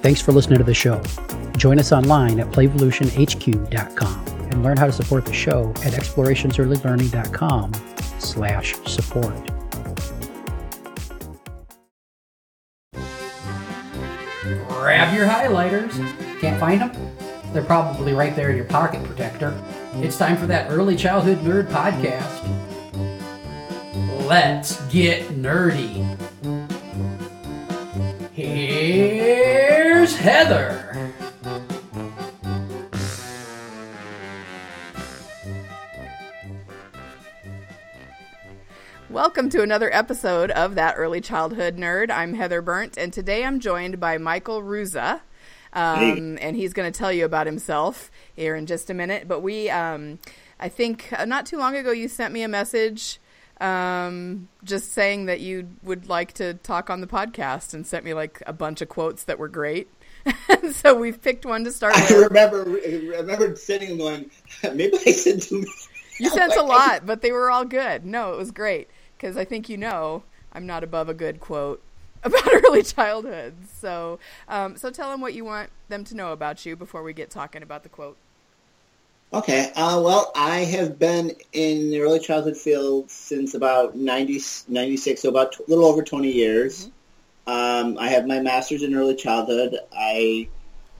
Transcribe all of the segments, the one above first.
Thanks for listening to the show. Join us online at playvolutionhq.com and learn how to support the show at explorationsearlylearning.com slash support. Grab your highlighters. Can't find them? They're probably right there in your pocket protector. It's time for that Early Childhood Nerd podcast. Let's get nerdy. Heather. Welcome to another episode of That Early Childhood Nerd. I'm Heather Bernt, and today I'm joined by Michael Ruza. Um, and he's going to tell you about himself here in just a minute. But we, um, I think, uh, not too long ago, you sent me a message um, just saying that you would like to talk on the podcast and sent me like a bunch of quotes that were great. so we've picked one to start with. I remember, I remember sitting and going, maybe I sent too many. You sent a lot, but they were all good. No, it was great because I think you know I'm not above a good quote about early childhood. So, um, so tell them what you want them to know about you before we get talking about the quote. Okay. Uh, well, I have been in the early childhood field since about 90, 96, so about a little over 20 years. Mm-hmm. Um, I have my master's in early childhood. I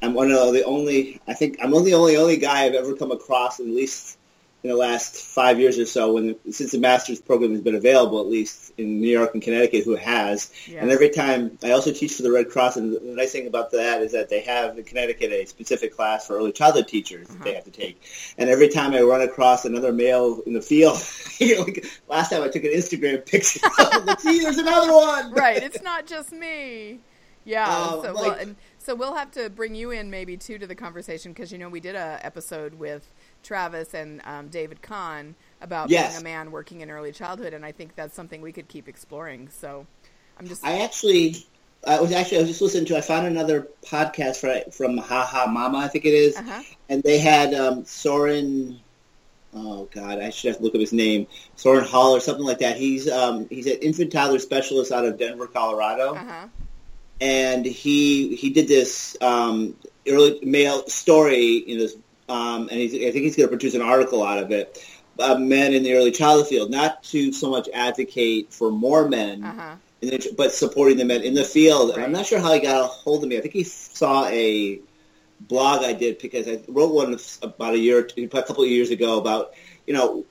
am one of the only, I think I'm the only, only guy I've ever come across, at least in the last five years or so, when since the master's program has been available, at least in New York and Connecticut, who has. Yeah. And every time I also teach for the Red Cross, and the nice thing about that is that they have in Connecticut a specific class for early childhood teachers uh-huh. that they have to take. And every time I run across another male in the field, you know, like last time I took an Instagram picture, like, see, there's another one. Right, it's not just me. Yeah. Um, so like, well, and so we'll have to bring you in maybe too to the conversation because you know we did a episode with Travis and um, David Kahn about yes. being a man working in early childhood, and I think that's something we could keep exploring. So I'm just. I actually. I was actually I was just listening to. I found another podcast for, from Ha Ha Mama, I think it is, uh-huh. and they had um, Soren. Oh God, I should have to look up his name. Soren Hall or something like that. He's um, he's an infant toddler specialist out of Denver, Colorado, uh-huh. and he he did this um, early male story in this um, and I think he's going to produce an article out of it. Uh, men in the early childhood field, not to so much advocate for more men, uh-huh. the, but supporting the men in the field. Right. And I'm not sure how he got a hold of me. I think he saw a blog I did because I wrote one about a year, a couple of years ago about, you know,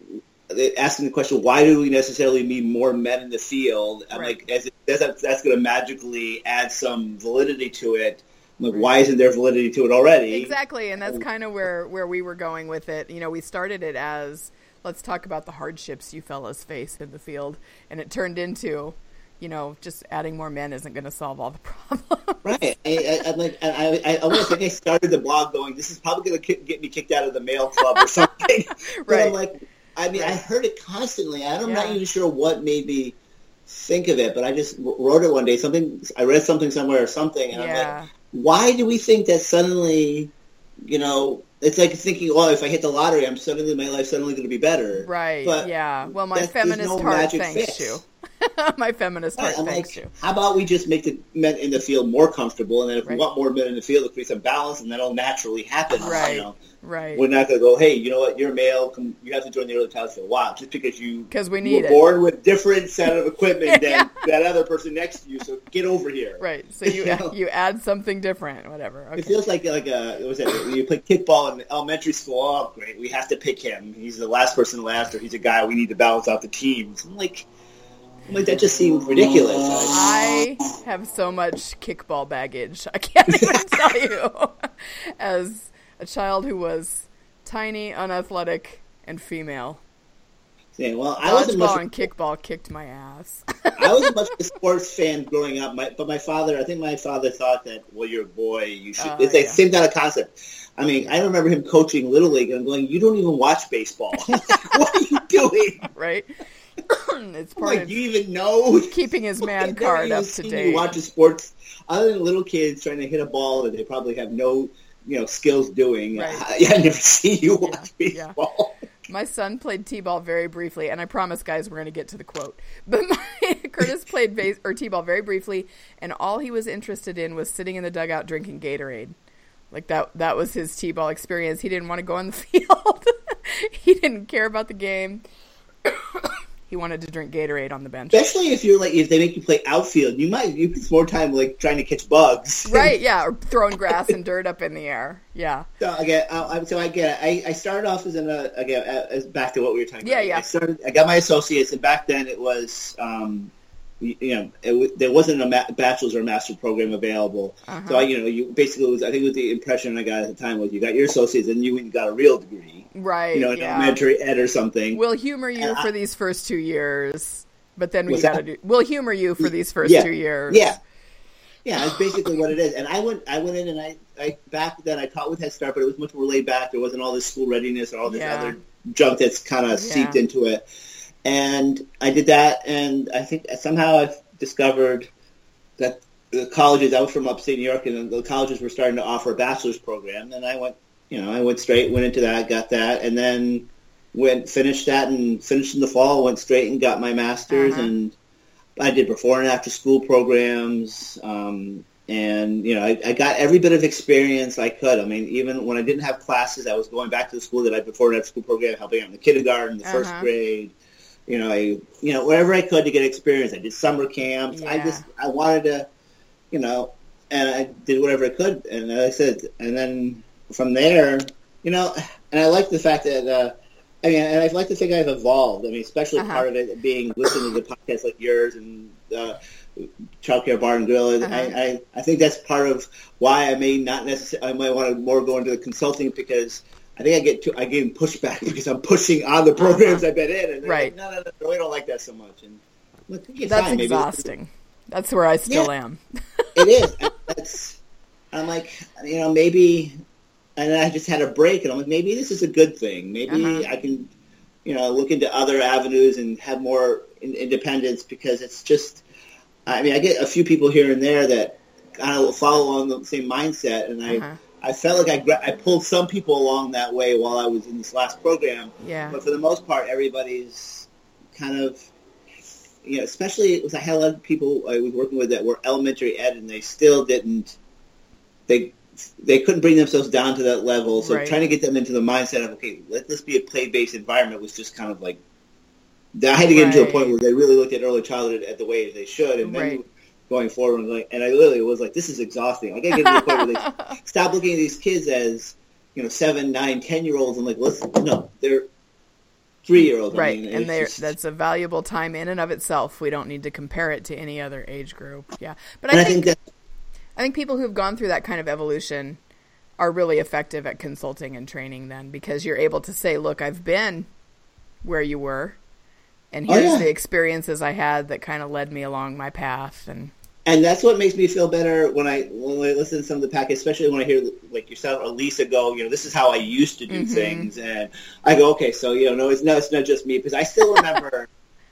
asking the question, why do we necessarily need more men in the field? I'm right. like, as it, that's, that's going to magically add some validity to it. Like, why isn't there validity to it already? Exactly, and that's oh. kind of where where we were going with it. You know, we started it as let's talk about the hardships you fellas face in the field, and it turned into, you know, just adding more men isn't going to solve all the problems. Right. I, I, like, I, I almost think I started the blog going, this is probably going to get me kicked out of the male club or something. right. I'm like, I mean, right. I heard it constantly. I'm yeah. not even sure what made me think of it, but I just wrote it one day. Something I read something somewhere or something, and yeah. I'm like, why do we think that suddenly, you know, it's like thinking, oh, if I hit the lottery, I'm suddenly my life suddenly going to be better. Right. But yeah. Well, my feminist no heart thanks fix. you. my feminist heart thanks like, you. How about we just make the men in the field more comfortable, and then if right. we want more men in the field, to create some balance, and that'll naturally happen. Right. You know? Right. We're not going to go, hey, you know what? You're male. Come, you have to join the early childhood field. Wow, just because you because we need were born with different set of equipment yeah. than that other person next to you. So get over here. Right. So you you, you add something different, whatever. Okay. It feels like like a what was it you play kickball in elementary school? Oh, great, we have to pick him. He's the last person last, or he's a guy we need to balance out the teams. I'm like. Like that just seems ridiculous. I have so much kickball baggage. I can't even tell you. As a child who was tiny, unathletic, and female. Yeah, well, I was much and kickball kicked my ass. I was a much of a sports fan growing up, my, but my father, I think my father thought that, well, you're a boy, you should. Uh, it's like yeah. same kind of concept. I mean, I remember him coaching little league, and I'm going, you don't even watch baseball. what are you doing? Right. it's part like, of you even know keeping his man card up to date. You watch sports other than little kids trying to hit a ball that they probably have no you know skills doing. Right. I, I never see you watch yeah, baseball. Yeah. My son played t-ball very briefly, and I promise, guys, we're going to get to the quote. But my, Curtis played base or t-ball very briefly, and all he was interested in was sitting in the dugout drinking Gatorade. Like that that was his t-ball experience. He didn't want to go on the field. he didn't care about the game. He wanted to drink Gatorade on the bench. Especially if you're like if they make you play outfield, you might you spend more time like trying to catch bugs. Right? Yeah, or throwing grass and dirt up in the air. Yeah. So again, I, so I get I, I started off as an uh, again as back to what we were talking yeah, about. Yeah, yeah. I started. I got my associates, and back then it was um, you know, it, there wasn't a ma- bachelor's or master program available. Uh-huh. So I, you know, you basically was I think it was the impression I got at the time was you got your associates and you got a real degree, right? You know, yeah. elementary ed or something. We'll humor you and for I, these first two years, but then we got to do. We'll humor you for these first yeah. two years. Yeah, yeah, that's basically what it is. And I went, I went in and I, I back then I taught with Head Start, but it was much more laid back. There wasn't all this school readiness or all this yeah. other junk that's kind of seeped into it. And I did that, and I think somehow I've discovered that the colleges, I was from upstate New York, and the colleges were starting to offer a bachelor's program. And I went, you know, I went straight, went into that, got that, and then went finished that and finished in the fall. Went straight and got my master's, Uh-huh. and I did before and after school programs. Um, and you know, I, I got every bit of experience I could. I mean, even when I didn't have classes, I was going back to the school that I before and after school program, helping out in the kindergarten, the first Uh-huh. grade you know, I, you know, wherever I could to get experience. I did summer camps. I just, I wanted to, you know, and I did whatever I could. And as I said, and then from there, you know, and I like the fact that, uh, I mean, and I like to think I've evolved. I mean, especially Uh-huh. part of it being listening to the podcasts like yours and uh, Childcare Bar and Grill. Uh-huh. I, I, I think that's part of why I may not necessarily, I might want to more go into the consulting because I think I get too, I get pushback because I'm pushing on the programs I've been in, and Right. like, no, no, no, we don't like that so much. And look, That's fine. Maybe exhausting. That's where I still Yeah. am. it is. And That's. I'm like, you know, maybe, and I just had a break, and I'm like, maybe this is a good thing. Maybe Uh-huh. I can, you know, look into other avenues and have more in, independence because it's just. I mean, I get a few people here and there that kind of follow along the same mindset, and I. Uh-huh. I felt like I, gra- I pulled some people along that way while I was in this last program, Yeah. but for the most part, everybody's kind of, you know, especially because I had a lot of people I was working with that were elementary ed, and they still didn't, they they couldn't bring themselves down to that level. So Right. trying to get them into the mindset of okay, let this be a play based environment was just kind of like. I had to get into a point where they really looked at early childhood at the way they should, and then Right. Going forward, and, like, and I literally was like, "This is exhausting." I got to get to the point where they stop looking at these kids as you know seven, nine, ten year olds, and like, let's no, they're three year olds, Right, I mean, and just- that's a valuable time in and of itself. We don't need to compare it to any other age group. Yeah, but and I think that I think people who've gone through that kind of evolution are really effective at consulting and training then because you're able to say, "Look, I've been where you were, and Oh, here's yeah. the experiences I had that kind of led me along my path." And and that's what makes me feel better when I when I listen to some of the packets, especially when I hear like yourself or Lisa go, you know, this is how I used to do Mhm. things, and I go, okay, so you know, no, it's no, it's not just me because I still remember.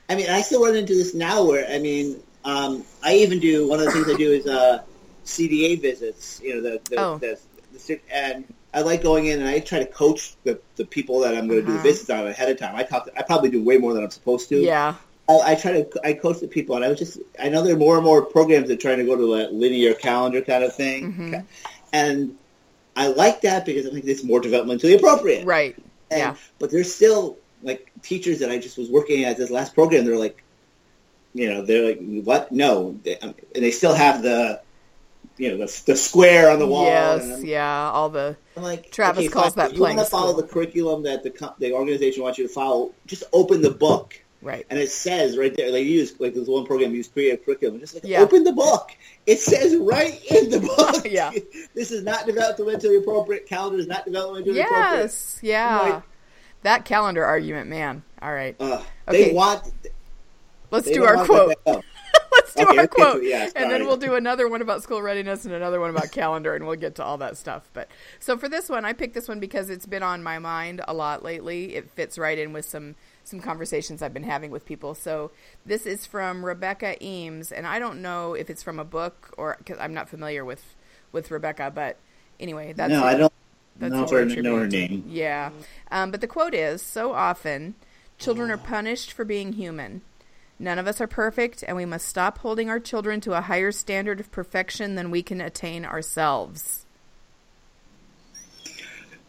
I mean, I still run into this now where I mean, um, I even do one of the things I do is uh, CDA visits. You know, the the, Oh. the, the and I like going in and I try to coach the, the people that I'm going to Uh-huh. do the visits on ahead of time. I talk, I probably do way more than I'm supposed to. yeah, I, I try to I coach the people, and I was just I know there are more and more programs that are trying to go to a linear calendar kind of thing, Mhm. and I like that because I think it's more developmentally appropriate. right, And- yeah, But there's still like teachers that I just was working at this last program. They're like, you know, they're like, what? No, they, um, and they still have the, you know, the, the square on the wall. yes, yeah, all the I'm like, Travis okay, calls fine, that if you want to follow the curriculum that the the organization wants you to follow. Just open the book right, and it says right there, they use like this one program use creative curriculum. Just like Yeah. open the book. It says right in the book. Yeah. this is not developmentally appropriate. Calendar is not developmentally appropriate. yes, yeah. Like- that calendar argument, man. All right, Uh, Okay. They want. let's They do our quote. Let's do Okay, our to quote. Yeah, and then we'll do another one about school readiness and another one about calendar, and we'll get to all that stuff. But so for this one, I picked this one because it's been on my mind a lot lately. It fits right in with some some conversations I've been having with people. So this is from Rebecca Eanes, and I don't know if it's from a book or because I'm not familiar with with Rebecca, but anyway, that's no, I don't. That's no, for know her name. Yeah, um, but the quote is: "So often, children are punished for being human. None of us are perfect, and we must stop holding our children to a higher standard of perfection than we can attain ourselves."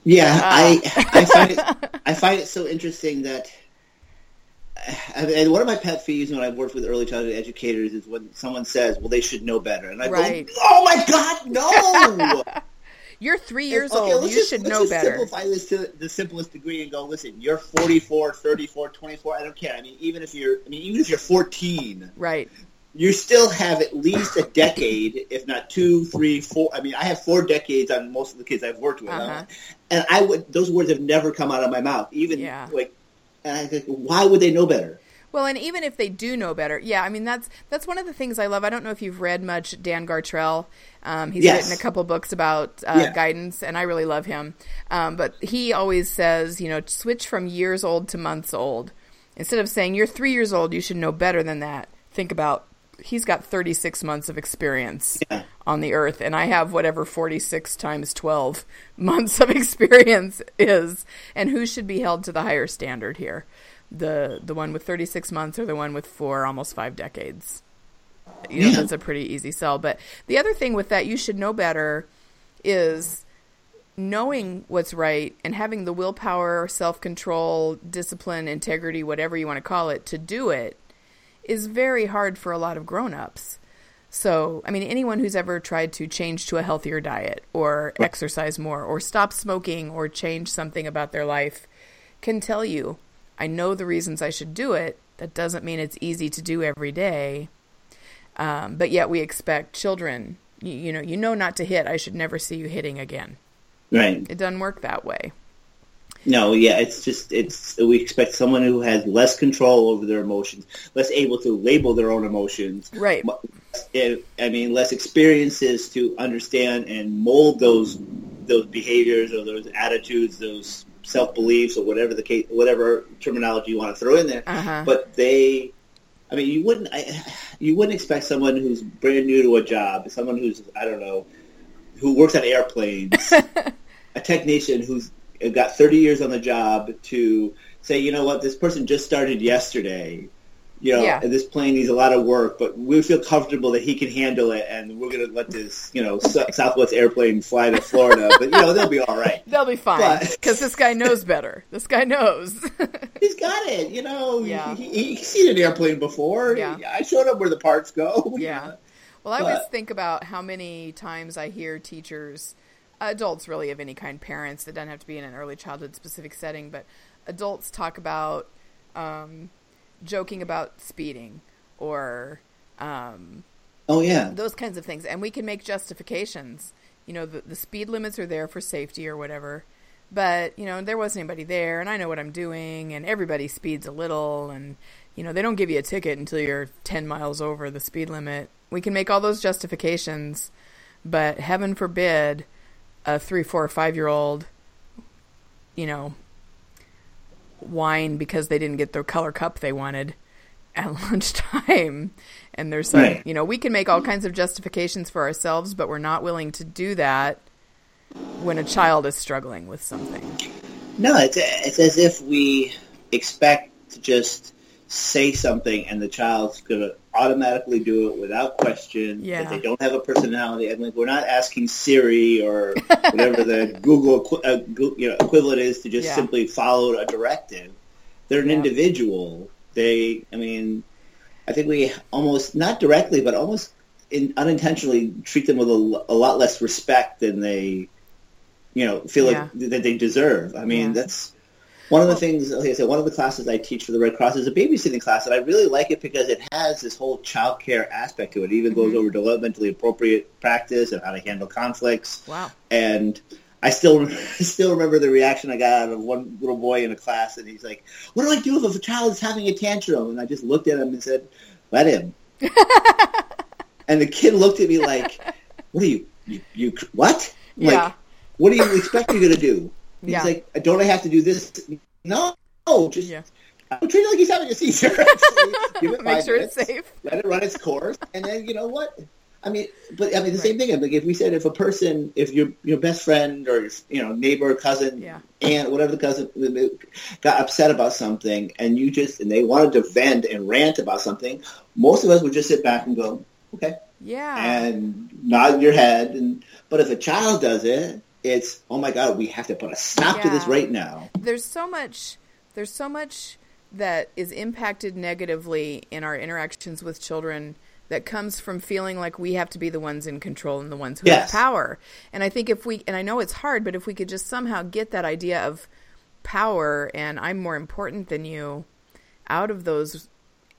Yeah, I I find it I find it so interesting that and one of my pet peeves when I've worked with early childhood educators is when someone says, "Well, they should know better," and I right. go, "Oh my God, no!" you're three years okay, old. You just, should know better. Simplify this to the simplest degree and go, "Listen, you're 44, 34, 24. I don't care. I mean, even if you're, I mean, even if you're 14, right? You still have at least a decade, if not two, three, four. I mean, I have four decades on most of the kids I've worked with, uh-huh. and I would those words have never come out of my mouth, even yeah. like I think, why would they know better? Well, and even if they do know better, yeah, I mean that's that's one of the things I love. I don't know if you've read much Dan Gartrell. Um, he's yes. written a couple books about uh, yeah. guidance, and I really love him. Um, but he always says, you know, switch from years old to months old. Instead of saying you're three years old, you should know better than that. Think about he's got 36 months of experience yeah. on the earth and i have whatever 46 times 12 months of experience is and who should be held to the higher standard here the the one with 36 months or the one with four almost five decades you know yeah. that's a pretty easy sell but the other thing with that you should know better is knowing what's right and having the willpower self-control discipline integrity whatever you want to call it to do it is very hard for a lot of grown-ups. So, I mean, anyone who's ever tried to change to a healthier diet or exercise more or stop smoking or change something about their life can tell you, I know the reasons I should do it. That doesn't mean it's easy to do every day. Um, but yet we expect children, you, you know, you know not to hit. I should never see you hitting again. Right. It doesn't work that way. No, yeah, it's just it's we expect someone who has less control over their emotions, less able to label their own emotions. Right. I mean, less experiences to understand and mold those those behaviors or those attitudes, those self beliefs or whatever the case, whatever terminology you want to throw in there. Uh-huh. But they, I mean, you wouldn't I, you wouldn't expect someone who's brand new to a job, someone who's I don't know, who works on airplanes, a technician who's Uh, got 30 years on the job to say, you know what, this person just started yesterday. You know, yeah. this plane needs a lot of work, but we feel comfortable that he can handle it, and we're going to let this, you know, Southwest airplane fly to Florida. but you know, they'll be all right. They'll be fine because this guy knows better. This guy knows. he's got it. You know, yeah. he, he, he's seen an airplane before. Yeah. I showed him where the parts go. Yeah. Well, I but, always think about how many times I hear teachers adults really of any kind, parents, that doesn't have to be in an early childhood specific setting, but adults talk about um, joking about speeding or um, oh yeah those kinds of things, and we can make justifications. You know, the, the speed limits are there for safety or whatever, but you know there wasn't anybody there, and I know what I'm doing, and everybody speeds a little, and you know they don't give you a ticket until you're 10 miles over the speed limit. We can make all those justifications, but heaven forbid a three, four, five year old, you know, whine because they didn't get the color cup they wanted at lunchtime. And there's some, right. you know, we can make all kinds of justifications for ourselves, but we're not willing to do that when a child is struggling with something. No, it's, it's as if we expect to just say something and the child's going to automatically do it without question. Yeah. That they don't have a personality. I mean, we're not asking Siri or whatever the Google uh, you know, equivalent is to just yeah. simply follow a directive. They're an yeah. individual. They, I mean, I think we almost not directly, but almost in, unintentionally treat them with a, a, lot less respect than they, you know, feel yeah. like that they deserve. I mean, that's one of the things, like I said, one of the classes I teach for the Red Cross is a babysitting class, and I really like it because it has this whole child care aspect to it. It even mm-hmm. goes over developmentally appropriate practice and how to handle conflicts. Wow. And I still I still remember the reaction I got out of one little boy in a class, and he's like, "What do I do if a child is having a tantrum?" And I just looked at him and said, "Let him." and the kid looked at me like, "What are you? You, you what? Like, yeah. what do you expect you're going to do?" He's yeah. like, don't I have to do this? No, no just yeah. treat it like he's having a seizure. Give it Make sure minutes, it's safe. Let it run its course, and then you know what? I mean, but I mean the right. same thing. Like if we said if a person, if your your best friend or your, you know neighbor, cousin, yeah. aunt, whatever the cousin got upset about something, and you just and they wanted to vent and rant about something, most of us would just sit back and go, okay, yeah, and nod your head. And but if a child does it, it's oh my god, we have to put a stop yeah. to this right now. There's so much. There's so much that is impacted negatively in our interactions with children that comes from feeling like we have to be the ones in control and the ones who yes. have power. And I think if we, and I know it's hard, but if we could just somehow get that idea of power and I'm more important than you out of those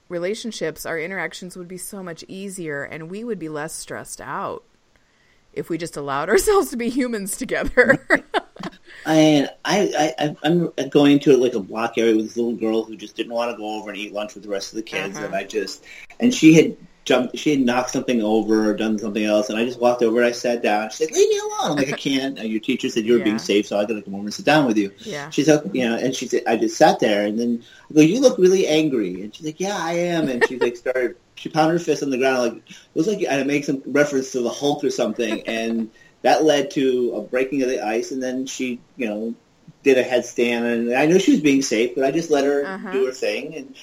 relationships, our interactions would be so much easier and we would be less stressed out if we just allowed ourselves to be humans together. I, I, I, I'm going to like a block area with this little girl who just didn't want to go over and eat lunch with the rest of the kids, uh-huh. and I just, and she had jumped, she had knocked something over or done something else, and I just walked over and I sat down. She said, "Leave me alone." I'm like, "I can't." And Your teacher said you were yeah. being safe, so I got to come over and sit down with you. Yeah. She said, "You know," and she said, "I just sat there," and then I go, "You look really angry," and she's like, "Yeah, I am," and she like started. She pounded her fist on the ground, like it was like I make some reference to the Hulk or something, and that led to a breaking of the ice, and then she, you know, did a headstand, and I knew she was being safe, but I just let her uh-huh. do her thing, and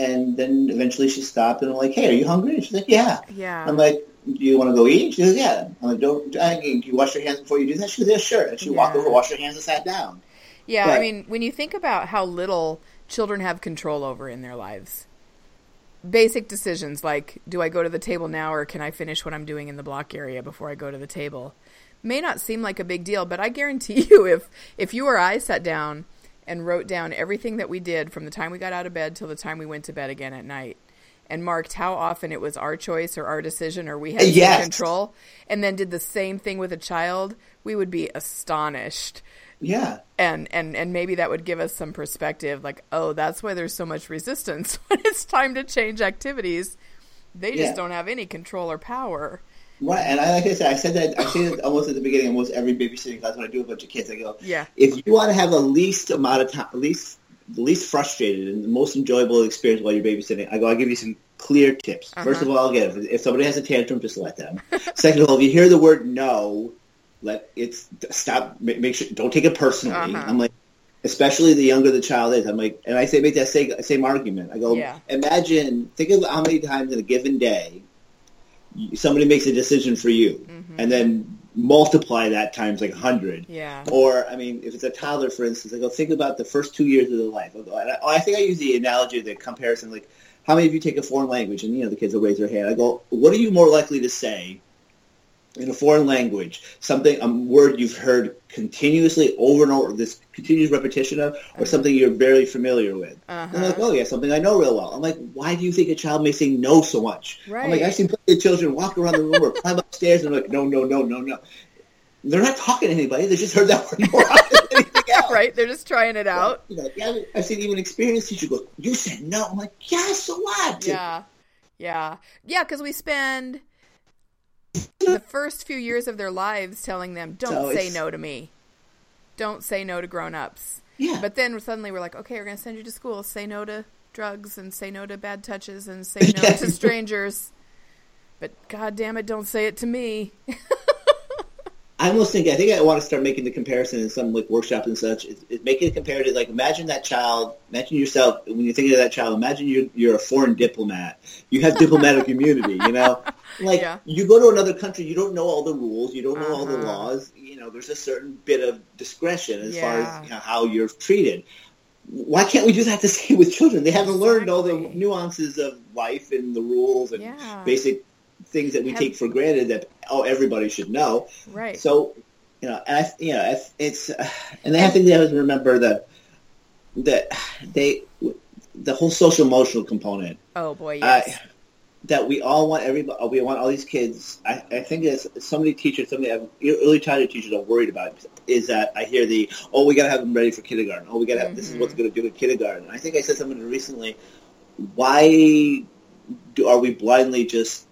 and then eventually she stopped and I'm like, hey, are you hungry? And she's like, yeah. Yeah. I'm like, do you want to go eat? She goes, yeah. I'm like, don't, I, do you wash your hands before you do that? She goes, yeah, sure. And she yeah. walked over, washed her hands, and sat down. Yeah, but, I mean, when you think about how little children have control over in their lives, basic decisions like, do I go to the table now or can I finish what I'm doing in the block area before I go to the table, may not seem like a big deal, but I guarantee you, if if you or I sat down – and wrote down everything that we did from the time we got out of bed till the time we went to bed again at night and marked how often it was our choice or our decision or we had yes. control and then did the same thing with a child we would be astonished yeah and and and maybe that would give us some perspective like oh that's why there's so much resistance when it's time to change activities they just don't have any control or power Right, and I, like I said, I said that I say that almost at the beginning of almost every babysitting class when I do a bunch of kids. I go, yeah. If you want to have the least amount of time, least the least frustrated and the most enjoyable experience while you're babysitting, I go, I'll give you some clear tips. Uh-huh. First of all, I'll get if somebody has a tantrum, just let them. Second of all, if you hear the word no, let it stop. Make sure don't take it personally. Uh-huh. I'm like, especially the younger the child is. I'm like, and I say make that same, same argument. I go, yeah. imagine, think of how many times in a given day somebody makes a decision for you, mm-hmm. and then multiply that times like 100. Yeah. Or, I mean, if it's a toddler, for instance, I go, think about the first two years of their life. I, go, I, I think I use the analogy, the comparison, like, how many of you take a foreign language? And, you know, the kids will raise their hand. I go, what are you more likely to say in a foreign language, something, a word you've heard continuously over and over, this continuous repetition of, or uh-huh. something you're very familiar with. Uh-huh. They're like, oh yeah, something I know real well. I'm like, why do you think a child may say no so much? Right. I'm like, I've seen plenty of children walk around the room or climb upstairs and I'm like, no, no, no, no, no. They're not talking to anybody. They just heard that word more often than anything else. right. They're just trying it out. You know, yeah, I've seen even experienced teachers go, you said no. I'm like, yeah, so what? Yeah. Yeah. Yeah, because we spend the first few years of their lives telling them, "Don't so say no to me. Don't say no to grown-ups." Yeah. But then suddenly we're like, "Okay, we're going to send you to school. Say no to drugs and say no to bad touches and say no to strangers." But god damn it, don't say it to me. I almost think I think I want to start making the comparison in some like workshops and such. Is, is making a comparative. Like imagine that child. Imagine yourself when you're thinking of that child. Imagine you're you're a foreign diplomat. You have diplomatic immunity. You know, like yeah. you go to another country. You don't know all the rules. You don't know uh-huh. all the uh-huh. laws. You know, there's a certain bit of discretion as yeah. far as you know, how you're treated. Why can't we do that the same with children? They haven't exactly. learned all the nuances of life and the rules and yeah. basic things that we have, take for granted that oh everybody should know. Right. So you know, and I, you know, it's uh, and they have to always remember that that they the whole social emotional component. Oh boy, yes. Uh, that we all want everybody, we want all these kids. I, I think as so many teachers, so many early childhood teachers are worried about is that I hear the oh we got to have them ready for kindergarten. Oh we got to mm-hmm. this is what's mm-hmm. going to do in kindergarten. I think I said something recently. Why do, are we blindly just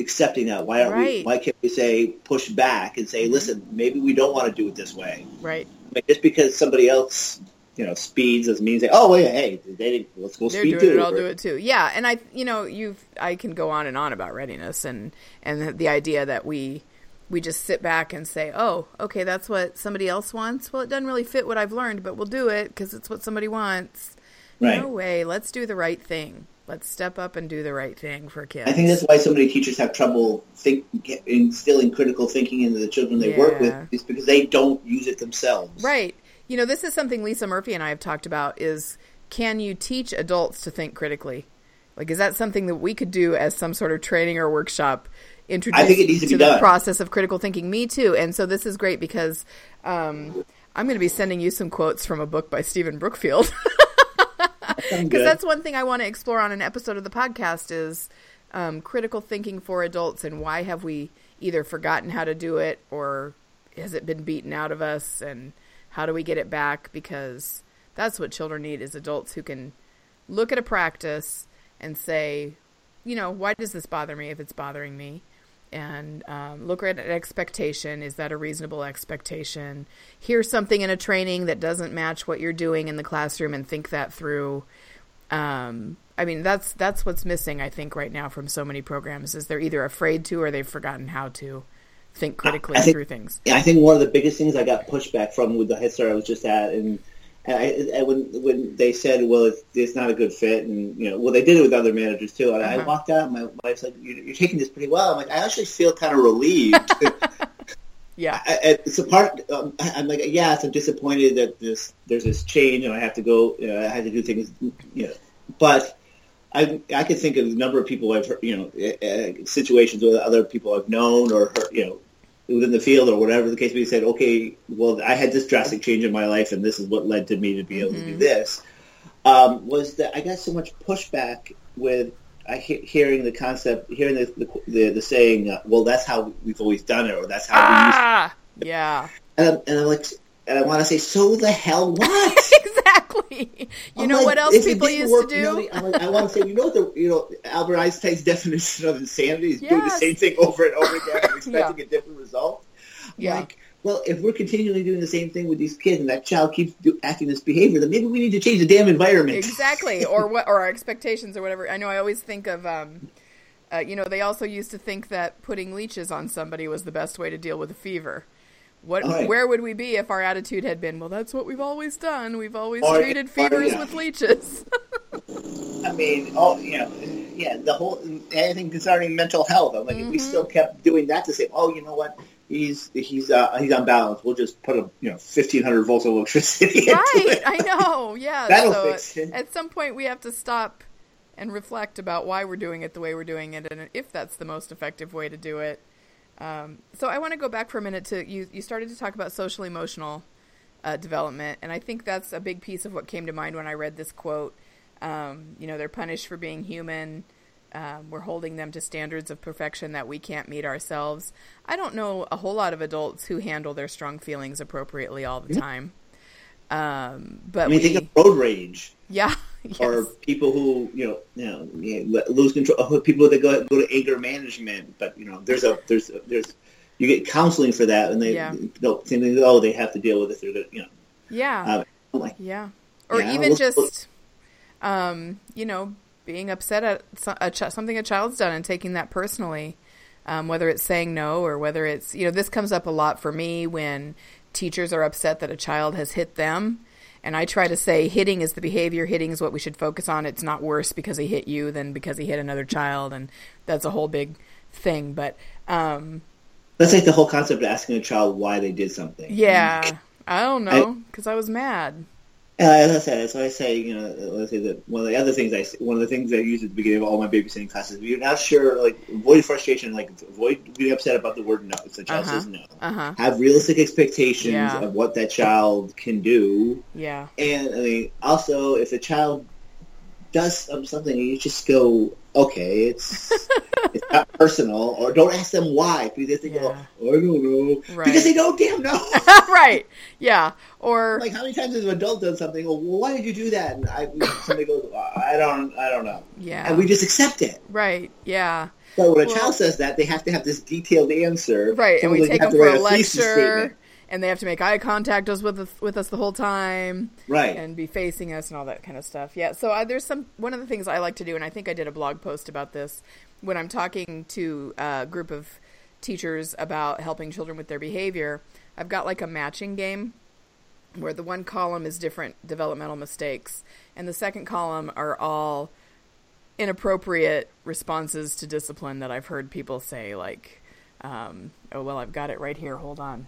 accepting that. Why aren't right. we? Why can't we say push back and say, mm-hmm. listen, maybe we don't want to do it this way. Right. just because somebody else you know speeds as means. oh wait, hey, they let's go They're speed doing too. it. I'll do it too. Yeah, and I, you know, you've I can go on and on about readiness and and the idea that we we just sit back and say, oh, okay, that's what somebody else wants. Well, it doesn't really fit what I've learned, but we'll do it because it's what somebody wants. Right. No way. Let's do the right thing. Let's step up and do the right thing for kids. I think that's why so many teachers have trouble think, instilling critical thinking into the children they work with, is because they don't use it themselves. Right. You know, this is something Lisa Murphy and I have talked about is can you teach adults to think critically? Like is that something that we could do as some sort of training or workshop introduce I think it needs to be the done. process of critical thinking? Me too. And so this is great because um, I'm going to be sending you some quotes from a book by Stephen Brookfield. Because that's one thing I want to explore on an episode of the podcast is um, critical thinking for adults and why have we either forgotten how to do it or has it been beaten out of us and how do we get it back? Because that's what children need is adults who can look at a practice and say you know why does this bother me if it's bothering me? And um, look at an expectation. Is that a reasonable expectation? Hear something in a training that doesn't match what you're doing in the classroom and think that through. Um, i mean that's that's what's missing i think right now from so many programs is they're either afraid to or they've forgotten how to think critically I think- through things Yeah, I think one of the biggest things I got pushback from with the Head Start I was just at, and, and, I, and when when they said, "Well, it's, it's not a good fit," and you know, well, they did it with other managers too. And I Uh-huh. walked out, my wife's like, "You're, you're taking this pretty well." I'm like, I actually feel kind of relieved. yeah I, I- it's a part. Um, I'm like, yes, I'm disappointed that this there's this change, and I have to go. You know, I have to do things. You know, but I I could think of a number of people I've heard, you know uh, situations with other people I've known or heard, you know within the field or whatever the case may be. Said, okay, well, I had this drastic change in my life, and this is what led to me to be able to do this. Um, was that I got so much pushback with I he- hearing the concept, hearing the the, the, the saying, uh, well, that's how we've always done it, or that's how we used ah yeah and I'm, and I'm like, and I want to say, so the hell what? exactly you I'm know like, what else people used work, to you know, do like, I want to say, you know, the you know Albert Einstein's definition of insanity is doing the same thing over and over again and expecting Yeah. a different result. Yeah. Like, well, if we're continually doing the same thing with these kids and that child keeps do, acting this behavior, then maybe we need to change the damn environment. exactly or what or our expectations or whatever i know i always think of um uh, you know they also used to think that putting leeches on somebody was the best way to deal with a fever what yeah. where would we be if our attitude had been well that's what we've always done we've always Or- treated or, fevers yeah. with leeches I mean, oh, you know, yeah, the whole anything concerning mental health. I'm like, if we Mm-hmm. still kept doing that to say, oh, you know what, he's he's uh, he's unbalanced. We'll just put a you know fifteen hundred volts of electricity right i know yeah That'll so fix it. at some point we have to stop and reflect about why we're doing it the way we're doing it and if that's the most effective way to do it um, so i want to go back for a minute to you you started to talk about social emotional uh, development and i think that's a big piece of what came to mind when i read this quote. Um, you know they're punished for being human. Um, we're holding them to standards of perfection that we can't meet ourselves. I don't know a whole lot of adults who handle their strong feelings appropriately all the time. Um, but I mean, we, think of road rage. Yeah yes. or people who you know you know lose control. People that go go to anger management, but you know, there's a there's a, there's you get counseling for that, and they Yeah. don't think oh they have to deal with it. They're gonna, you know, yeah uh, like Yeah. Or Yeah, even just, um, you know, being upset at so- a ch- something a child's done and taking that personally, um, whether it's saying no or whether it's, you know, this comes up a lot for me when teachers are upset that a child has hit them. And I try to say hitting is the behavior, hitting is what we should focus on. It's not worse because he hit you than because he hit another child. And that's a whole big thing. But, um, that's like the whole concept of asking a child why they did something. yeah, I don't know because I was mad. Uh, as I said, that's why I say, you know, let's say that one of the other things I one of the things I use at the beginning of all my babysitting classes, if you're not sure, like avoid frustration, like avoid being upset about the word no. If the child Uh-huh. says no, Uh-huh. have realistic expectations Yeah. of what that child can do, Yeah. and I mean, also if the child does something, you just go, okay, it's it's not personal, or don't ask them why because they go, oh, Yeah. I don't know, Right. because they don't damn know. right. Yeah. Or like how many times has an adult done something? Oh, well, why did you do that? And I, somebody goes, I don't, I don't know, yeah. and we just accept it. right. Yeah. So when a Well- child says that, they have to have this detailed answer. Right. And we take them for write a thesis lecture. And they have to make eye contact us with us, with us the whole time, right? And be facing us and all that kind of stuff. Yeah. So I, there's some one of the things I like to do, and I think I did a blog post about this when I'm talking to a group of teachers about helping children with their behavior. I've got like a matching game where the one column is different developmental mistakes, and the second column are all inappropriate responses to discipline that I've heard people say, like, um, oh, well, I've got it right here. Hold on.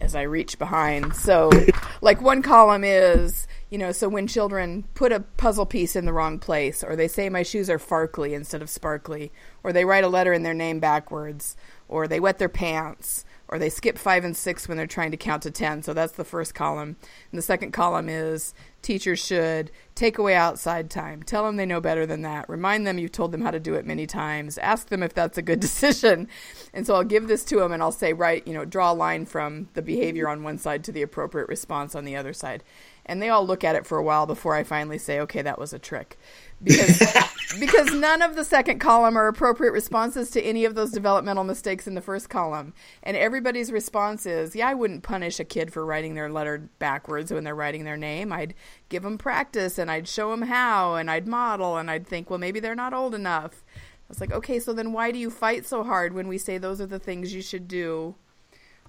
As I reach behind. So, like, one column is, you know, so when children put a puzzle piece in the wrong place, or they say my shoes are farkly instead of sparkly, or they write a letter in their name backwards, or they wet their pants, or they skip five and six when they're trying to count to 10. So that's the first column. And the second column is teachers should take away outside time. Tell them they know better than that. Remind them you've told them how to do it many times. Ask them if that's a good decision. And so I'll give this to them and I'll say, right, you know, draw a line from the behavior on one side to the appropriate response on the other side. And they all look at it for a while before I finally say, okay, that was a trick because because none of the second column are appropriate responses to any of those developmental mistakes in the first column. And everybody's response is, "Yeah, I wouldn't punish a kid for writing their letter backwards when they're writing their name. I'd give them practice and I'd show them how and I'd model and I'd think, well, maybe they're not old enough." I was like, "Okay, so then why do you fight so hard when we say those are the things you should do?"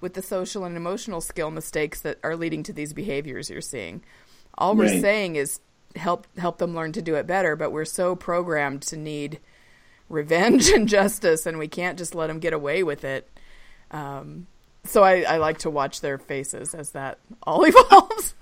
With the social and emotional skill mistakes that are leading to these behaviors you're seeing. All right. we're saying is help help them learn to do it better but we're so programmed to need revenge and justice and we can't just let them get away with it. Um, so I, I, like to watch their faces as that all evolves.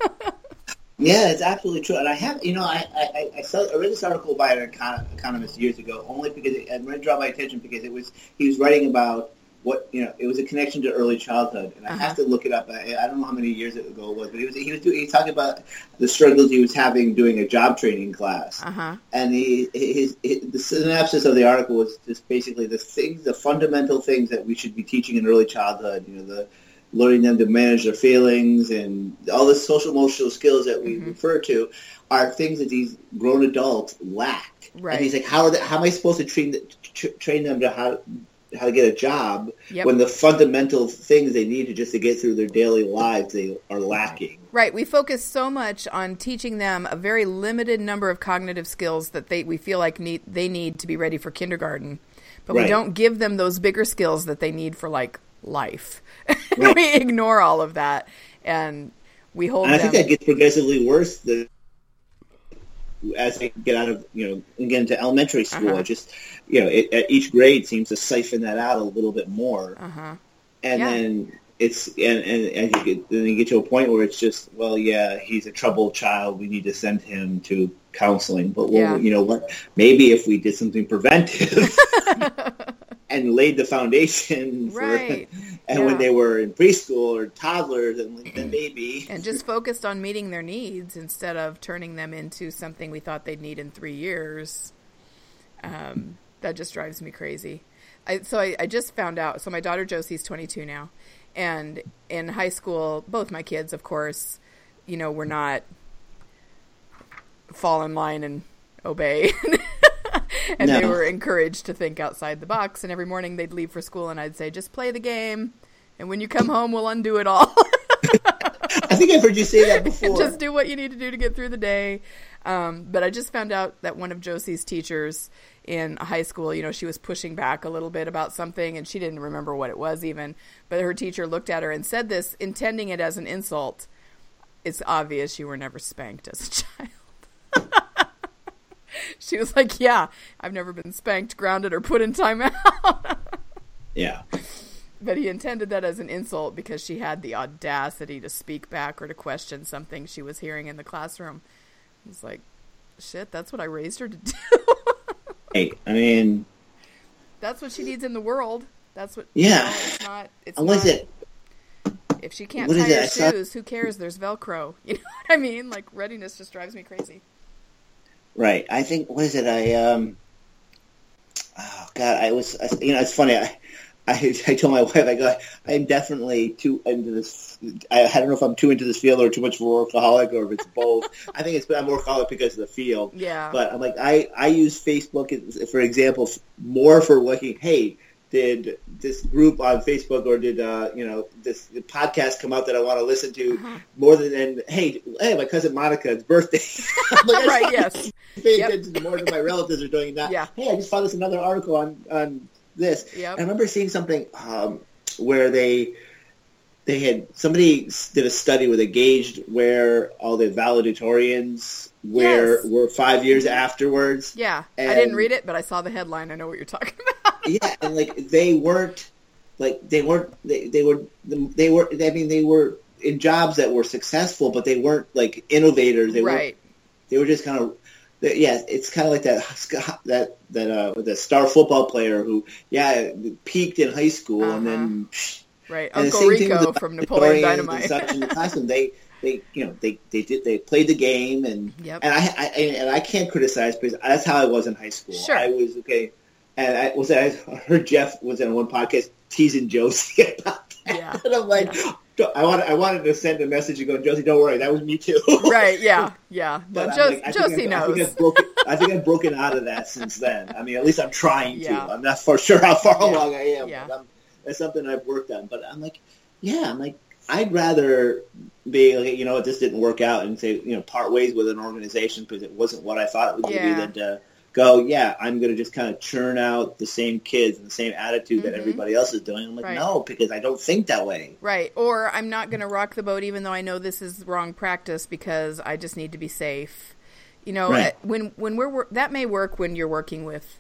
Yeah it's absolutely true. And i have you know i i, I, saw, I read this article by an economist years ago only because it, it draw my attention because it was he was writing about what you know, it was a connection to early childhood, and I uh-huh. have to look it up. I, I, don't know how many years ago it was, but he was he was, doing, he was talking about the struggles he was having doing a job training class, uh-huh. and he his, his, the synopsis of the article was just basically the things, the fundamental things that we should be teaching in early childhood. You know, the learning them to manage their feelings and all the social emotional skills that we mm-hmm. refer to are things that these grown adults lack. Right. And he's like, how, are they, how am I supposed to train train them to how how to get a job yep. when the fundamental things they need to just to get through their daily lives they are lacking. Right. We focus so much on teaching them a very limited number of cognitive skills that they we feel like need they need to be ready for kindergarten. But right. we don't give them those bigger skills that they need for like life. Right. we ignore all of that and we hold and I them... think that gets progressively worse the as they get out of you know and get into elementary school. Uh-huh. Just you know, it, each grade seems to siphon that out a little bit more, uh-huh. and yeah. then it's and and, you get, then you get to a point where it's just well, yeah, he's a troubled child. We need to send him to counseling. But well, yeah. you know what? Maybe if we did something preventive. and laid the foundation for, right. and yeah. when they were in preschool or toddlers and then maybe and just focused on meeting their needs instead of turning them into something we thought they'd need in three years. Um, that just drives me crazy. I, so I, I just found out so my daughter josie's 22 now. And in high school both my kids of course you know were not fall in line and obey and no. they were encouraged to think outside the box. And every morning they'd leave for school, and I'd say, "Just play the game, and when you come home, we'll undo it all." I think I've heard you say that before. just do what you need to do to get through the day. Um, but I just found out that one of Josie's teachers in high school, you know, she was pushing back a little bit about something, and she didn't remember what it was even. But her teacher looked at her and said this, intending it as an insult. It's obvious you were never spanked as a child. she was like, "Yeah, I've never been spanked, grounded, or put in timeout." yeah. But he intended that as an insult because she had the audacity to speak back or to question something she was hearing in the classroom. He's like, "Shit, that's what I raised her to do." hey, I mean, that's what she needs in the world. That's what. Yeah. You know, it's not. It's Unless not, it. If she can't tie her shoes, who cares? There's Velcro. You know what I mean? Like readiness just drives me crazy. Right. I think what is it? I um. Oh God, I was. I, you know, it's funny. I, I, I told my wife, I go, I'm definitely too into this. I, I don't know if I'm too into this field or too much of a workaholic or if it's both. I think it's I'm workaholic because of the field. Yeah. But I'm like, I, I use Facebook, for example, more for looking, hey, did this group on Facebook or did uh, you know this podcast come out that I want to listen to uh-huh. more than and hey hey my cousin Monica's birthday like, right yes pay yep. attention to more than my relatives are doing that yeah hey I just found this another article on on this yep. I remember seeing something um, where they they had somebody did a study where they gauged where all the valedictorians where yes. were five years afterwards. Yeah, I didn't read it, but I saw the headline. I know what you're talking about. Yeah, and like they weren't like they weren't they, they were they were I mean they were in jobs that were successful, but they weren't like innovators. They right. were they were just kind of yeah, it's kind of like that that that uh the star football player who yeah peaked in high school uh-huh. and then right Uncle Rico from Napoleon Dynamite. And such in the classroom, they they you know they they did they played the game and yep. and I, I and I can't criticize because that's how I was in high school. Sure. I was okay, and I was I heard Jeff was in one podcast teasing Josie about that, yeah. and I'm like. Yeah. I wanted, I wanted to send a message and go, Josie, don't worry, that was me too. right, yeah, yeah. No, jo- like, Josie knows. I think, I've broken, I think I've broken out of that since then. I mean, at least I'm trying yeah. to. I'm not for sure how far yeah. along I am, yeah. but I'm, that's something I've worked on. But I'm like, yeah, I'm like, I'd rather be like, you know, this didn't work out and say, you know, part ways with an organization because it wasn't what I thought it would yeah. be. Than to go, yeah, I'm going to just kind of churn out the same kids and the same attitude mm-hmm. that everybody else is doing. I'm like, right. no, because I don't think that way. Right. Or I'm not going to rock the boat even though I know this is wrong practice because I just need to be safe. You know, right. when when we're that may work when you're working with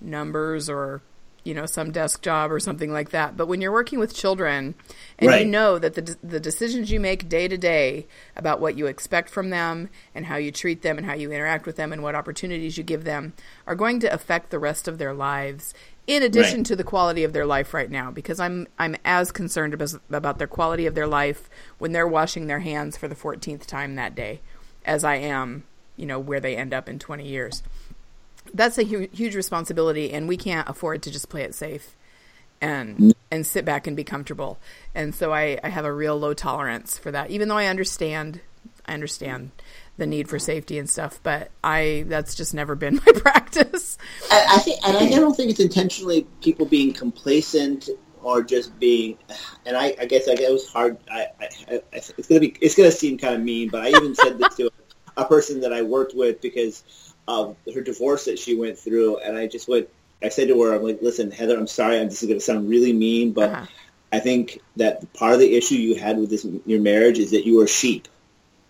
numbers or you know some desk job or something like that but when you're working with children and right. you know that the the decisions you make day to day about what you expect from them and how you treat them and how you interact with them and what opportunities you give them are going to affect the rest of their lives in addition right. to the quality of their life right now because I'm I'm as concerned about, about their quality of their life when they're washing their hands for the 14th time that day as I am you know where they end up in 20 years that's a hu- huge responsibility, and we can't afford to just play it safe and and sit back and be comfortable. And so I, I have a real low tolerance for that, even though I understand I understand the need for safety and stuff, but I that's just never been my practice. I, I think, and I don't think it's intentionally people being complacent or just being. And I, I guess I it was hard. I, I, it's gonna be it's gonna seem kind of mean, but I even said this to a person that I worked with because of her divorce that she went through, and I just went. I said to her, "I'm like, listen, Heather, I'm sorry. I'm, this is going to sound really mean, but uh-huh. I think that part of the issue you had with this your marriage is that you were sheep."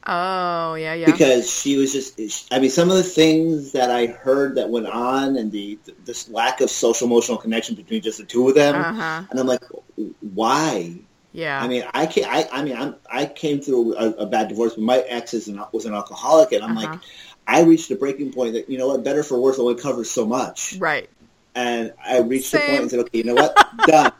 Oh yeah, yeah. Because she was just. I mean, some of the things that I heard that went on, and the this lack of social emotional connection between just the two of them, uh-huh. and I'm like, why? Yeah. I mean, I can I, I mean, I'm, I came through a, a bad divorce, but my ex is an, was an alcoholic, and I'm uh-huh. like, I reached a breaking point that you know what, better for worse, only covers so much. Right. And I reached Same. the point and said, okay, you know what, done.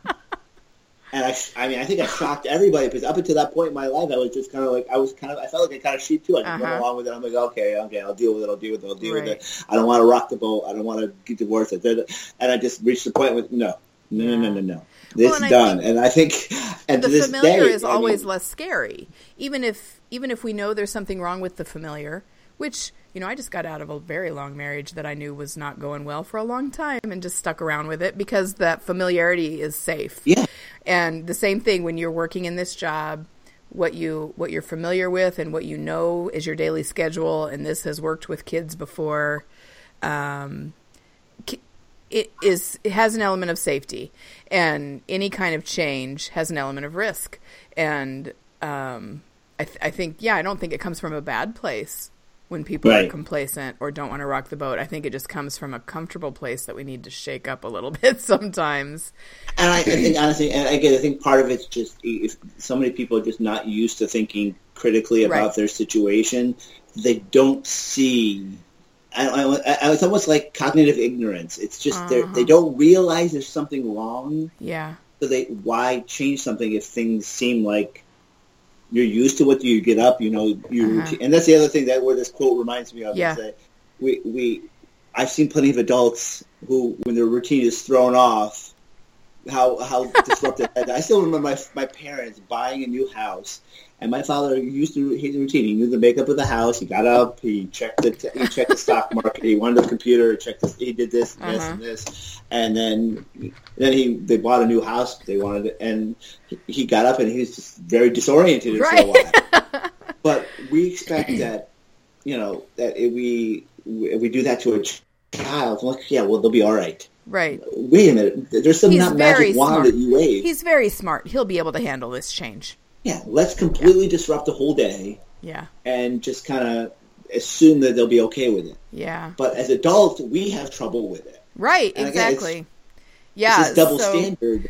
And I, I mean, I think I shocked everybody because up until that point in my life, I was just kind of like, I was kind of, I felt like I kind of sheep too. I just uh-huh. went along with it. I'm like, okay, okay, I'll deal with it. I'll deal with it. I'll deal right. with it. I don't want to rock the boat. I don't want to get divorced. And I just reached the point with no, no, yeah. no, no, no, no. This well, and done. I and I think, and the familiar day, is I always mean, less scary, even if even if we know there's something wrong with the familiar, which you know, I just got out of a very long marriage that I knew was not going well for a long time and just stuck around with it because that familiarity is safe. Yeah. And the same thing when you're working in this job, what you what you're familiar with and what you know is your daily schedule. And this has worked with kids before. Um, it is it has an element of safety. And any kind of change has an element of risk. And um, I, th- I think yeah I don't think it comes from a bad place when people Right. are complacent or don't want to rock the boat. I think it just comes from a comfortable place that we need to shake up a little bit sometimes. And I, I think honestly, and again, I think part of it's just if so many people are just not used to thinking critically about Right. their situation, they don't see. I, I, I, it's almost like cognitive ignorance. It's just Uh-huh. they don't realize there's something wrong. Yeah. So they why change something if things seem like you're used to what you get up, you know, you Uh-huh. and that's the other thing that where this quote reminds me of Yeah. is that we we I've seen plenty of adults who when their routine is thrown off how how disruptive. I still remember my my parents buying a new house, and my father used to his routine. He knew the makeup of the house. He got up, he checked the he checked the stock market. He went to the computer, checked this, he did this, and this, uh-huh. and this, and then then he they bought a new house. They wanted it, and he got up and he was just very disoriented right. for a while. but we expect that you know that if we if we do that to a child, like yeah, well they'll be all right. Right. Wait a minute. There's some not magic wand smart. that you wave. He's very smart. He'll be able to handle this change. Yeah. Let's completely yeah. disrupt the whole day. Yeah. And just kind of assume that they'll be okay with it. Yeah. But as adults, we have trouble with it. Right. And exactly. Again, yeah. It's double so, standard.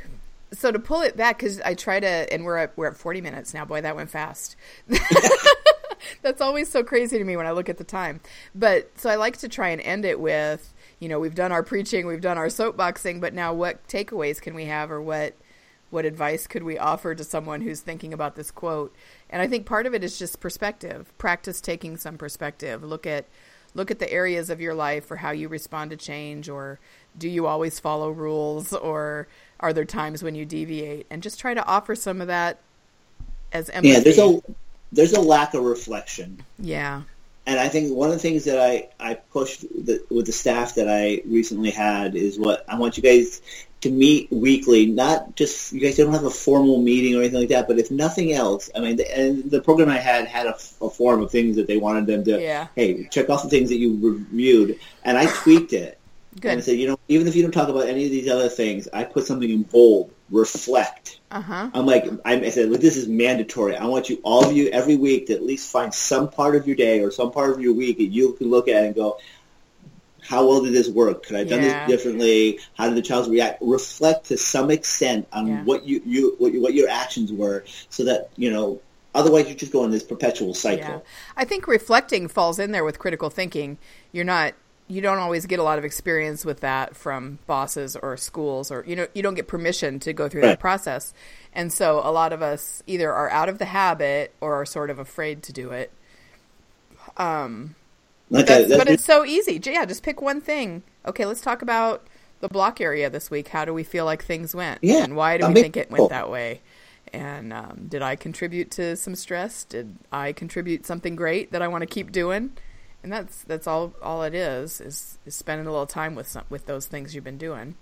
So to pull it back, because I try to, and we're at we're at forty minutes now. Boy, that went fast. That's always so crazy to me when I look at the time. But so I like to try and end it with you know, we've done our preaching, we've done our soapboxing, but now what takeaways can we have or what what advice could we offer to someone who's thinking about this quote? And I think part of it is just perspective. Practice taking some perspective. Look at look at the areas of your life or how you respond to change or do you always follow rules or are there times when you deviate and just try to offer some of that as empathy. Yeah, there's a there's a lack of reflection. Yeah and I think one of the things that I, I pushed the, with the staff that I recently had is what I want you guys to meet weekly, not just you guys don't have a formal meeting or anything like that, but if nothing else, I mean, the, and the program I had had a, a form of things that they wanted them to, yeah. hey, check off the things that you reviewed, and I tweaked it. Good. And I said, you know, even if you don't talk about any of these other things, I put something in bold, reflect. Uh-huh. I'm like, I'm, I said, this is mandatory. I want you, all of you, every week to at least find some part of your day or some part of your week that you can look at and go, how well did this work? Could I have done yeah. this differently? How did the child react? Reflect to some extent on yeah. what you, you what, you, what your actions were, so that you know. Otherwise, you just go in this perpetual cycle. Yeah. I think reflecting falls in there with critical thinking. You're not you don't always get a lot of experience with that from bosses or schools or you know you don't get permission to go through right. that process. And so a lot of us either are out of the habit or are sort of afraid to do it. Um but, but it's so easy. Yeah just pick one thing. Okay let's talk about the block area this week. How do we feel like things went? Yeah and why do we think it went that way? And um, did i contribute to some stress? Did i contribute something great that i want to keep doing and that's that's all all it is is, is spending a little time with some, with those things you've been doing.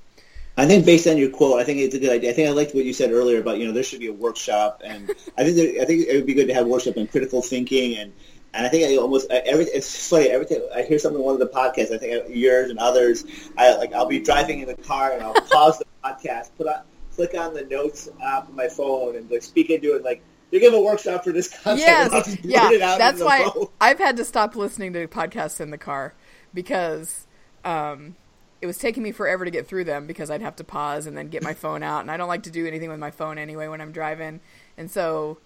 I think based on your quote, I think it's a good idea. I think I liked what you said earlier about you know there should be a workshop, and I think there, I think it would be good to have a workshop on critical thinking and. And I think I almost every it's funny every time I hear something on one of the podcasts. I think yours and others. I like I'll be driving in the car and I'll pause the podcast, put on click on the notes app on my phone and like speak into it like you give a workshop for this concept. Yes, yeah, that's why I've had to stop listening to podcasts in the car because um, it was taking me forever to get through them because I'd have to pause and then get my phone out, and I don't like to do anything with my phone anyway when I'm driving, and so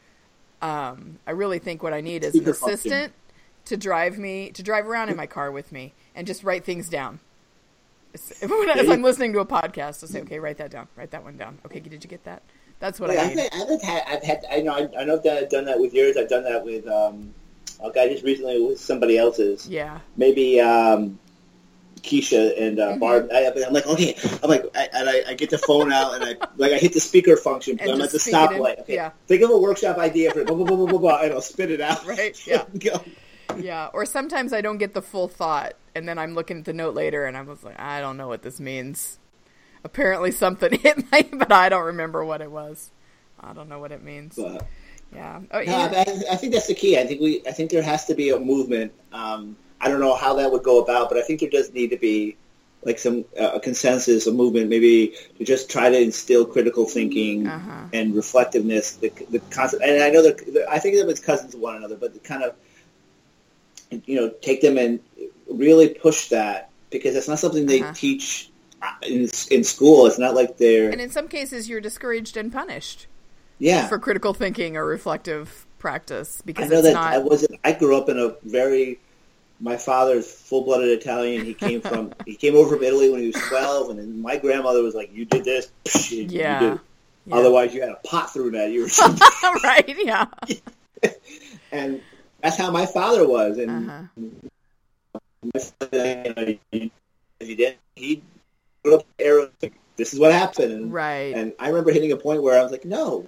um, I really think what I need is an assistant to drive me to drive around in my car with me and just write things down. If, I'm listening to a podcast, to say, okay, write that down, write that one down. Okay, did you get that? That's what I. Mean. I've, I've, had, I've had, I know, I know that I've done that with yours. I've done that with, um, okay, just recently with somebody else's. Yeah. Maybe um, Keisha and uh, mm-hmm. Barb. I, am like, okay, I'm like, I, and I, I, get the phone out and I like I hit the speaker function. But I'm at the stoplight. Okay, yeah. think of a workshop idea for blah blah blah blah blah, blah and I'll spit it out. Right. Yeah. yeah. Or sometimes I don't get the full thought, and then I'm looking at the note later, and I was like, I don't know what this means apparently something hit me, but I don't remember what it was. I don't know what it means. But, yeah. Oh, no, I, I, think that's the key. I think we. I think there has to be a movement. Um, I don't know how that would go about, but I think there does need to be like some uh, a consensus, a movement, maybe to just try to instill critical thinking uh-huh. and reflectiveness. The, the concept, and I know that I think of them as cousins of one another, but to kind of you know take them and really push that because that's not something they uh-huh. teach in, in school. It's not like they're. And in some cases, you're discouraged and punished. Yeah. For critical thinking or reflective practice because I know that not... I wasn't. I grew up in a very. My father's full-blooded Italian. He came from. he came over from Italy when he was twelve, and then my grandmother was like, "You did this." yeah. Did. yeah. Otherwise, you had a pot thrown at you something. right. Yeah. and that's how my father was, and. Uh-huh. My father, you know, he, he did. He. This is what happened. And, right. And I remember hitting a point where I was like, no.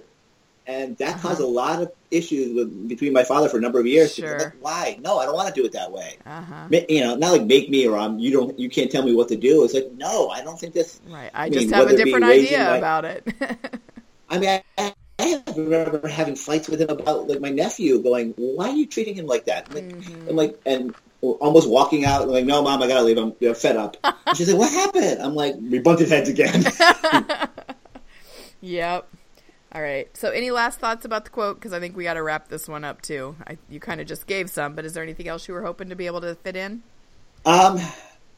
And that uh-huh. caused a lot of issues with between my father for a number of years. Sure. Like, Why? No, I don't want to do it that way. Uh-huh. You know, not like make me or I'm, you don't, you can't tell me what to do. It's like, no, I don't think this. Right. I, I just mean, have a different idea my, about it. I mean, I, I remember having fights with him about like my nephew, going, "Why are you treating him like that?" Like, mm-hmm. I'm like, and almost walking out, like, "No, mom, I gotta leave. I'm you know, fed up." And she's like, "What happened?" I'm like, "We bunted heads again." yep. All right. So, any last thoughts about the quote? Because I think we got to wrap this one up too. I, you kind of just gave some, but is there anything else you were hoping to be able to fit in? Um,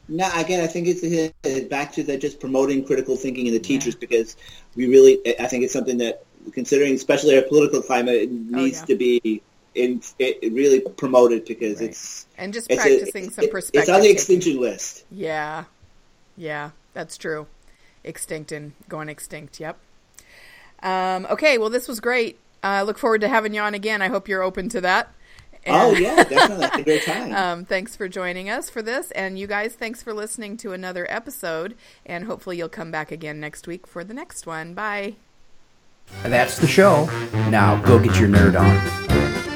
no. Again, I think it's back to the just promoting critical thinking in the teachers yeah. because we really, I think it's something that considering especially our political climate, it oh, needs oh, yeah. to be in, it really promoted because right. it's and just practicing a, some perspective. It's on the extinction list. Yeah, yeah, that's true. Extinct and going extinct. Yep. Um, okay, well, this was great. I uh, look forward to having you on again. I hope you're open to that. And, oh yeah, definitely. a great time. um, thanks for joining us for this, and you guys, thanks for listening to another episode. And hopefully, you'll come back again next week for the next one. Bye. That's the show. Now go get your nerd on.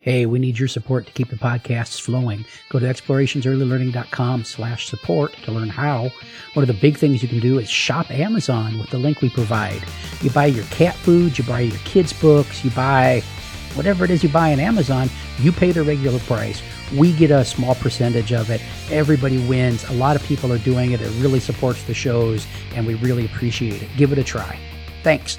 Hey, we need your support to keep the podcasts flowing. Go to explorationsearlylearning.com slash support to learn how. One of the big things you can do is shop Amazon with the link we provide. You buy your cat food, you buy your kids' books, you buy whatever it is you buy on Amazon, you pay the regular price. We get a small percentage of it. Everybody wins. A lot of people are doing it. It really supports the shows, and we really appreciate it. Give it a try. Thanks.